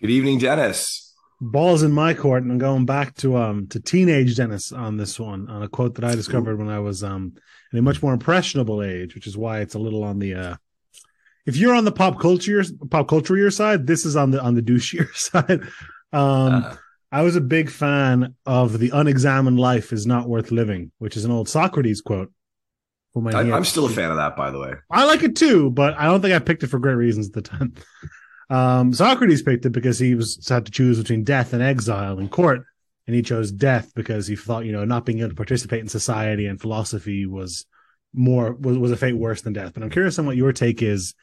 Good evening, Denis. Balls in my court, and I'm going back to um to teenage Denis on this one on a quote that I discovered when I was um in a much more impressionable age, which is why it's a little on the uh if you're on the pop culture pop culture your side, this is on the on the douchier side. Um uh, I was a big fan of the unexamined life is not worth living, which is an old Socrates quote. I, am still a fan of that, by the way. I like it too, but I don't think I picked it for great reasons at the time. Um, Socrates picked it because he was had to choose between death and exile in court, and he chose death because he thought, you know, not being able to participate in society and philosophy was more was, was a fate worse than death. But I'm curious on what your take is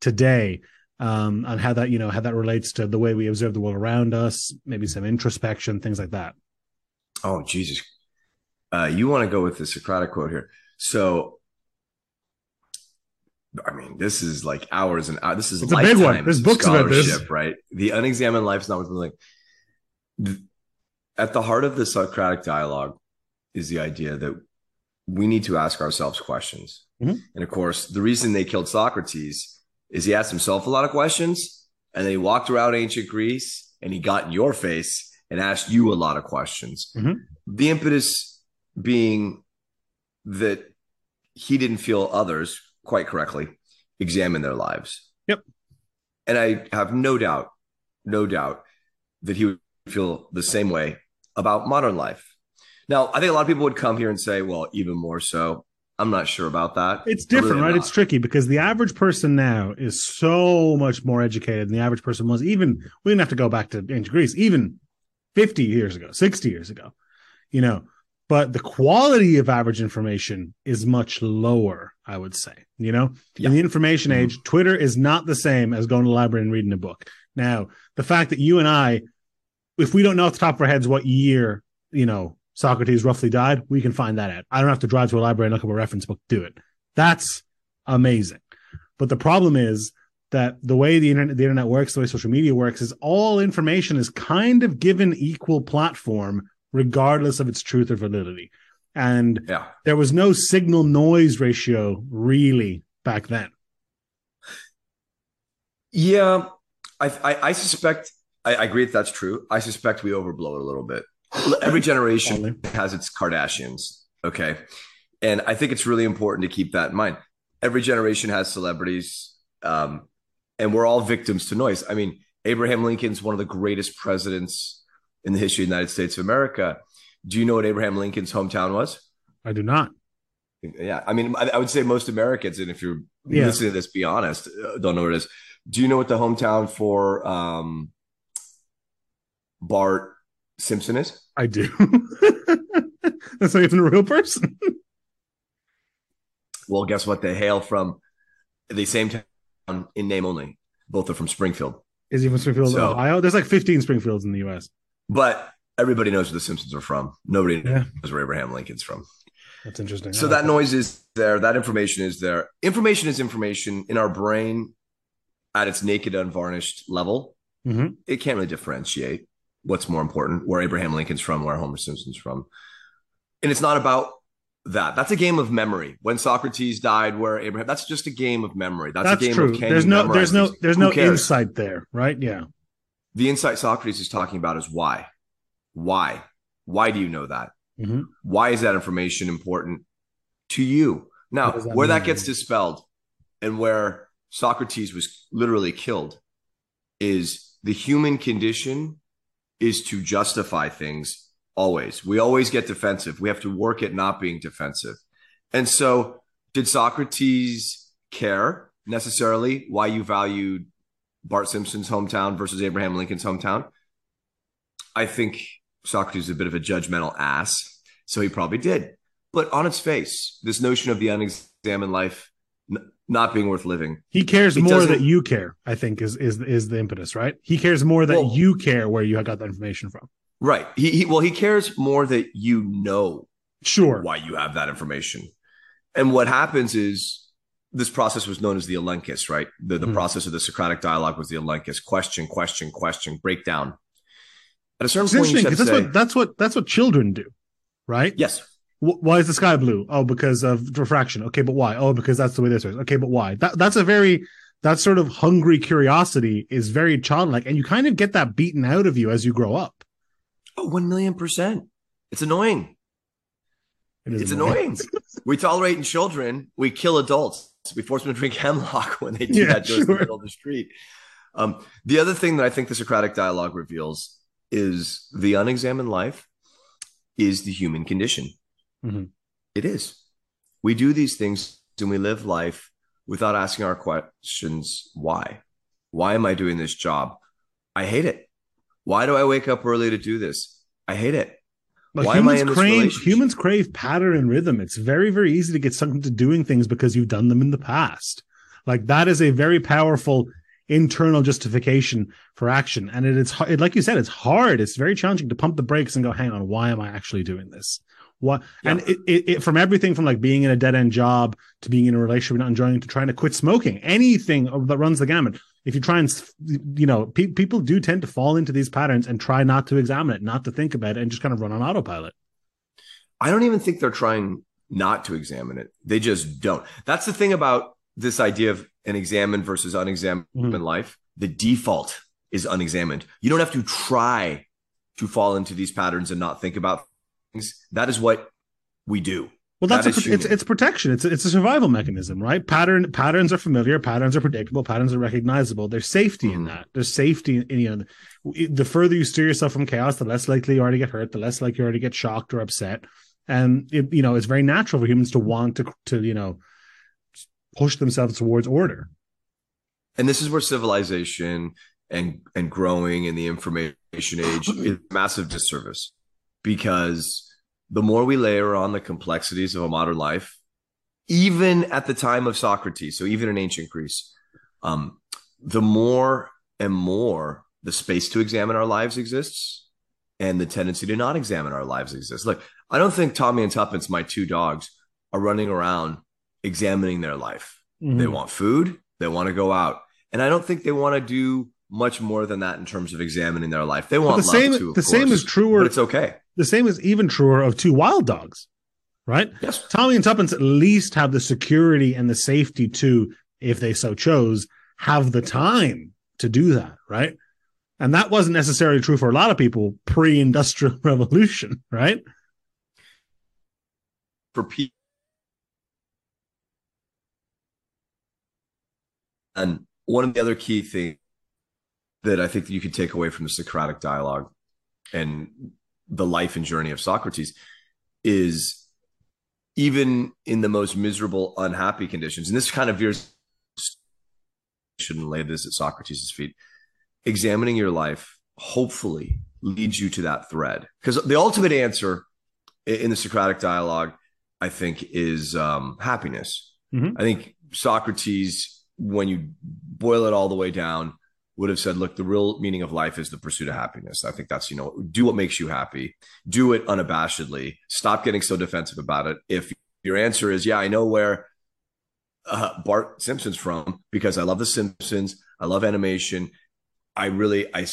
today um, on how that you know how that relates to the way we observe the world around us, maybe some introspection, things like that. Oh Jesus, uh, you want to go with the Socratic quote here? So I mean, this is like hours and hours. This is it's a big one. There's books about this, right? The unexamined life is not worth like. At the heart of the Socratic dialogue is the idea that we need to ask ourselves questions. Mm-hmm. And of course, the reason they killed Socrates is he asked himself a lot of questions, and then he walked around ancient Greece and he got in your face and asked you a lot of questions. Mm-hmm. The impetus being that he didn't feel others quite correctly, examine their lives. Yep. And I have no doubt, no doubt that he would feel the same way about modern life. Now, I think a lot of people would come here and say, well, even more so. I'm not sure about that. It's different, really right? Not. It's tricky because the average person now is so much more educated than the average person was. Even we didn't have to go back to ancient Greece, even 50 years ago, 60 years ago. You know, but the quality of average information is much lower, I would say. You know, yeah. in the information mm-hmm. age, Twitter is not the same as going to the library and reading a book. Now, the fact that you and I, if we don't know off the top of our heads what year, you know, Socrates roughly died, we can find that out. I don't have to drive to a library and look up a reference book do it. That's amazing. But the problem is that the way the internet, the internet works, the way social media works, is all information is kind of given equal platform regardless of its truth or validity. And yeah. there was no signal noise ratio really back then. Yeah, I, I, I suspect, I, I, agree that that's true. I suspect we overblow it a little bit. Every generation has its Kardashians. Okay. And I think it's really important to keep that in mind. Every generation has celebrities, um, and we're all victims to noise. I mean, Abraham Lincoln's one of the greatest presidents in the history of the United States of America. Do you know what Abraham Lincoln's hometown was? I do not. Yeah, I mean, I, I would say most Americans, and if you're yeah. listening to this, be honest, uh, don't know what it is. Do you know what the hometown for um, Bart Simpson is? I do. That's not even a real person. well, guess what? They hail from the same town in name only. Both are from Springfield. Is he from Springfield, so, Ohio? There's like 15 Springfields in the U.S. But everybody knows where the Simpsons are from. Nobody yeah. knows where Abraham Lincoln's from. That's interesting. So that, noise is there. That information is there. Information is information in our brain at its naked, unvarnished level. Mm-hmm. It can't really differentiate what's more important, where Abraham Lincoln's from, where Homer Simpson's from. And it's not about that. That's a game of memory. When Socrates died, where Abraham, that's just a game of memory. That's, that's a game true. of can there's no, there's no, there's no insight there, right? Yeah. The insight Socrates is talking about is why. Why? Why do you know that? Mm-hmm. Why is that information important to you? Now, that where mean? that gets dispelled and where Socrates was literally killed is the human condition is to justify things always. We always get defensive. We have to work at not being defensive. And so, did Socrates care necessarily why you valued Bart Simpson's hometown versus Abraham Lincoln's hometown. I think Socrates is a bit of a judgmental ass, so he probably did. But on its face, this notion of the unexamined life n- not being worth living. He cares more that you care, I think is is is the impetus, right? He cares more that well, you care where you got that information from. Right. He, he well, he cares more that you know sure why you have that information. And what happens is this process was known as the elenchus, right? The, the mm. process of the Socratic dialogue was the elenchus: question, question, question, breakdown. At a certain it's point, interesting that's say, what that's what that's what children do, right? Yes. W- why is the sky blue? Oh, because of refraction. Okay, but why? Oh, because that's the way this is. Okay, but why? That that's a very that sort of hungry curiosity is very childlike and you kind of get that beaten out of you as you grow up oh 1 million percent it's annoying it it's annoying, we tolerate in children we kill adults we force them to drink hemlock when they do yeah, that just sure. in the middle of the street um, the other thing that i think the socratic dialogue reveals is the unexamined life is the human condition mm-hmm. it is we do these things and we live life without asking our questions why? Why am I doing this job? I hate it. Why do I wake up early to do this? I hate it. But Why humans crave humans crave pattern and rhythm. It's very very easy to get sucked into doing things because you've done them in the past. Like that is a very powerful internal justification for action, and it, it's it, like you said, it's hard. It's very challenging to pump the brakes and go, "Hang on, why am I actually doing this? What yeah. and it, it, it, from everything from like being in a dead end job to being in a relationship not enjoying to trying to quit smoking, anything that runs the gamut. If you try and you know, pe- people do tend to fall into these patterns and try not to examine it, not to think about it, and just kind of run on autopilot. I don't even think they're trying not to examine it. They just don't. That's the thing about this idea of an examined versus unexamined mm-hmm. life. The default is unexamined. You don't have to try to fall into these patterns and not think about things. that is what we do. Well, that's that a, it's it's protection. It's a, it's a survival mechanism, right? Pattern patterns are familiar. Patterns are predictable. Patterns are recognizable. There's safety mm-hmm. in that. There's safety in, in, you know. The further you steer yourself from chaos, the less likely you are to get hurt. The less likely you are to get shocked or upset. And it, you know, it's very natural for humans to want to to you know push themselves towards order. And this is where civilization and and growing in the information age is massive disservice because the more we layer on the complexities of a modern life, even at the time of Socrates, so even in ancient Greece, um, the more and more the space to examine our lives exists and the tendency to not examine our lives exists. Look, I don't think Tommy and Tuppence, my two dogs, are running around examining their life. Mm-hmm. They want food, they want to go out. And I don't think they want to do much more than that in terms of examining their life. They want the same. Too, the course, same is truer. it's okay. The same is even truer of two wild dogs, right? Yes. Tommy and Tuppence at least have the security and the safety to, if they so chose, have the time to do that, right? And that wasn't necessarily true for a lot of people pre-industrial revolution, right? For people. And one of the other key things that I think you could take away from the Socratic dialogue and the life and journey of Socrates is even in the most miserable, unhappy conditions, and this kind of veers shouldn't lay this at Socrates' feet. Examining your life hopefully leads you to that thread. Because the ultimate answer in the Socratic dialogue, I think, is um, happiness. Mm-hmm. I think Socrates, when you boil it all the way down, would have said, look, the real meaning of life is the pursuit of happiness. I think that's, you know, do what makes you happy, do it unabashedly, stop getting so defensive about it. If your answer is, yeah, I know where uh, Bart Simpson's from because I love The Simpsons, I love animation. I really, I,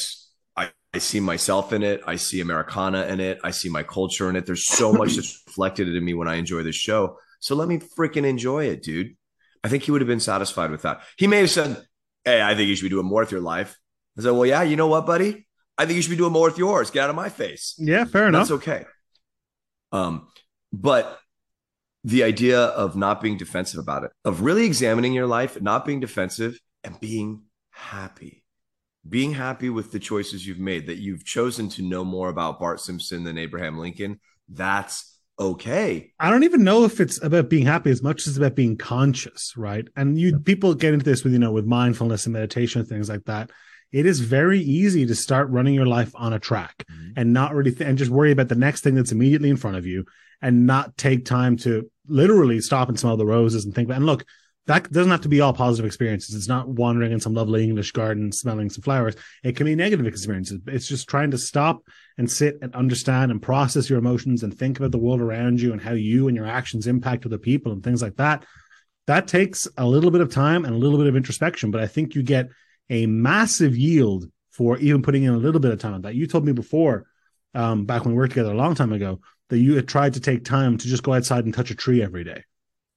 I, I see myself in it. I see Americana in it. I see my culture in it. There's so much that's reflected in me when I enjoy this show. So let me freaking enjoy it, dude. I think he would have been satisfied with that. He may have said, hey, I think you should be doing more with your life. I said, well, yeah, you know what, buddy? I think you should be doing more with yours. Get out of my face. Yeah, fair enough. That's okay. Um, but the idea of not being defensive about it, of really examining your life, not being defensive, and being happy, being happy with the choices you've made, that you've chosen to know more about Bart Simpson than Abraham Lincoln. That's okay. I don't even know if it's about being happy as much as about being conscious, right? And you people get into this with you know with mindfulness and meditation and things like that. It is very easy to start running your life on a track mm-hmm. and not really th- and just worry about the next thing that's immediately in front of you and not take time to literally stop and smell the roses and think about and look that doesn't have to be all positive experiences. It's not wandering in some lovely English garden, smelling some flowers. It can be negative experiences. It's just trying to stop and sit and understand and process your emotions and think about the world around you and how you and your actions impact other people and things like that. That takes a little bit of time and a little bit of introspection, but I think you get a massive yield for even putting in a little bit of time on that. You told me before, um, back when we worked together a long time ago, that you had tried to take time to just go outside and touch a tree every day.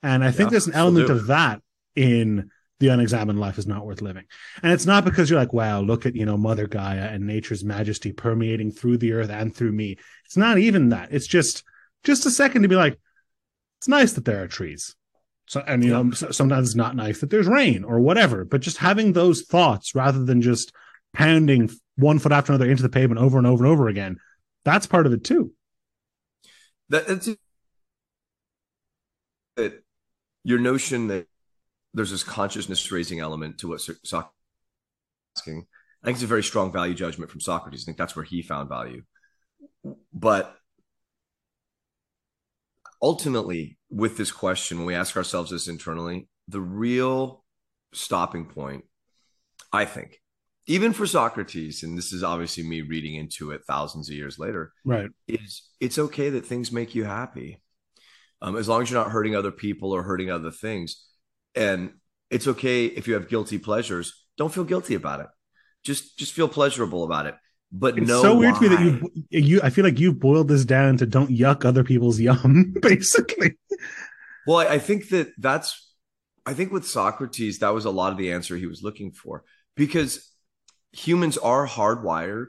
And I think yeah, there's an element of that in the unexamined life is not worth living. And it's not because you're like, wow, look at, you know, Mother Gaia and nature's majesty permeating through the earth and through me. It's not even that. It's just, just a second to be like, it's nice that there are trees. So, and you know, sometimes it's not nice that there's rain or whatever, but just having those thoughts rather than just pounding one foot after another into the pavement over and over and over again, that's part of it too. That, that's your notion that there's this consciousness raising element to what Socrates is asking. I think it's a very strong value judgment from Socrates. I think that's where he found value. But ultimately, with this question, when we ask ourselves this internally, the real stopping point, I think, even for Socrates, and this is obviously me reading into it thousands of years later, right? Is it's okay that things make you happy, um, as long as you're not hurting other people or hurting other things, and it's okay if you have guilty pleasures. Don't feel guilty about it. Just just feel pleasurable about it. But no, it's no, so weird why. to me that you you. I feel like you boiled this down to don't yuck other people's yum, basically. Well, I, I think that that's. I think with Socrates, that was a lot of the answer he was looking for because humans are hardwired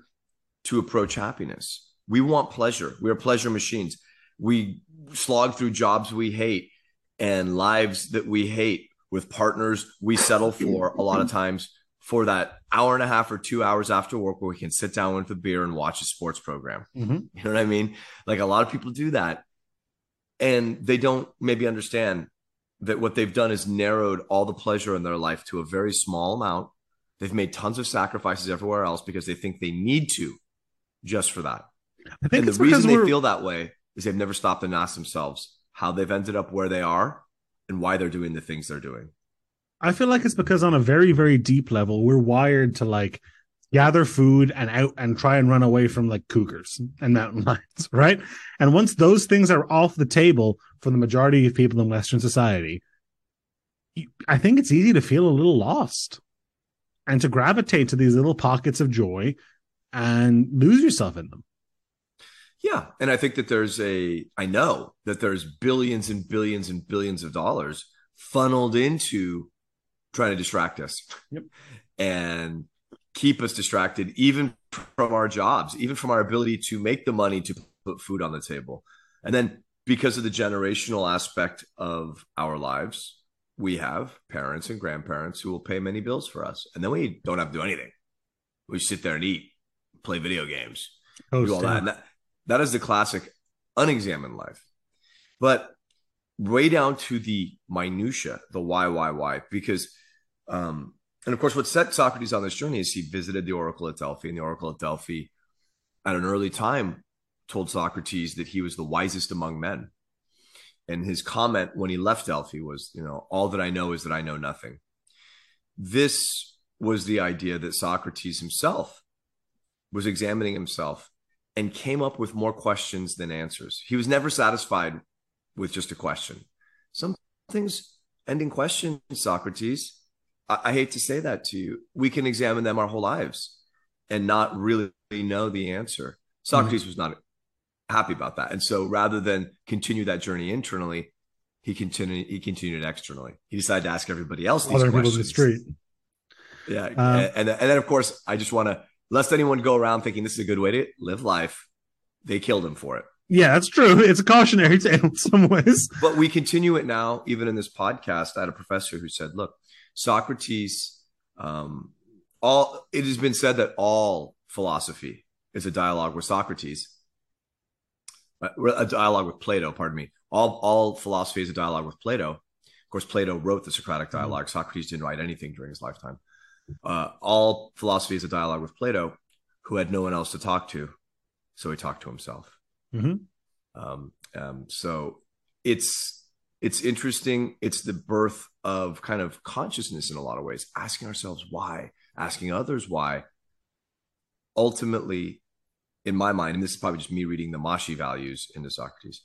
to approach happiness. We want pleasure. We are pleasure machines. We slog through jobs we hate and lives that we hate with partners we settle for a lot of times for that hour and a half or two hours after work where we can sit down with a beer and watch a sports program. Mm-hmm. You know what I mean? Like a lot of people do that and they don't maybe understand that what they've done is narrowed all the pleasure in their life to a very small amount They've made tons of sacrifices everywhere else because they think they need to just for that. I think and the reason they feel that way is they've never stopped and asked themselves how they've ended up where they are and why they're doing the things they're doing. I feel like it's because on a very, very deep level, we're wired to like gather food and out and try and run away from like cougars and mountain lions, right? And once those things are off the table for the majority of people in Western society, I think it's easy to feel a little lost and to gravitate to these little pockets of joy and lose yourself in them. Yeah. And I think that there's a, I know that there's billions and billions and billions of dollars funneled into trying to distract us yep. and keep us distracted, even from our jobs, even from our ability to make the money to put food on the table. And then because of the generational aspect of our lives, we have parents and grandparents who will pay many bills for us. And then we don't have to do anything. We sit there and eat, play video games, oh, do all that. that. That is the classic unexamined life. But way down to the minutia, the why, why, why, because, um, and of course, what set Socrates on this journey is he visited the Oracle at Delphi, and the Oracle at Delphi, at an early time, told Socrates that he was the wisest among men and his comment when he left Delphi was, you know, all that I know is that I know nothing. This was the idea that Socrates himself was examining himself and came up with more questions than answers. He was never satisfied with just a question. Some things ending questions, Socrates. I, I hate to say that to you. We can examine them our whole lives and not really know the answer. Socrates mm-hmm. was not happy about that. And so rather than continue that journey internally, he continued he continued externally. He decided to ask everybody else these Other questions. People in the street. Yeah. Uh, and, and then of course I just want to lest anyone go around thinking this is a good way to live life. They killed him for it. Yeah, that's true. It's a cautionary tale in some ways. But we continue it now, even in this podcast. I had a professor who said, look, Socrates, um, all it has been said that all philosophy is a dialogue with Socrates uh, a dialogue with Plato. Pardon me. All all philosophy is a dialogue with Plato. Of course, Plato wrote the Socratic dialogue. Mm-hmm. Socrates didn't write anything during his lifetime. Uh, all philosophy is a dialogue with Plato, who had no one else to talk to, so he talked to himself. Mm-hmm. Um, um, so it's it's interesting. It's the birth of kind of consciousness in a lot of ways, asking ourselves why, asking others why. Ultimately, in my mind, and this is probably just me reading the Mashi values into Socrates,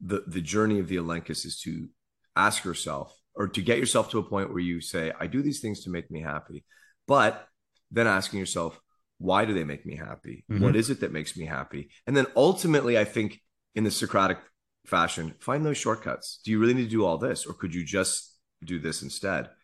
the, the journey of the Elenchus is to ask yourself or to get yourself to a point where you say, I do these things to make me happy. But then asking yourself, why do they make me happy? Mm-hmm. What is it that makes me happy? And then ultimately, I think in the Socratic fashion, find those shortcuts. Do you really need to do all this? Or could you just do this instead?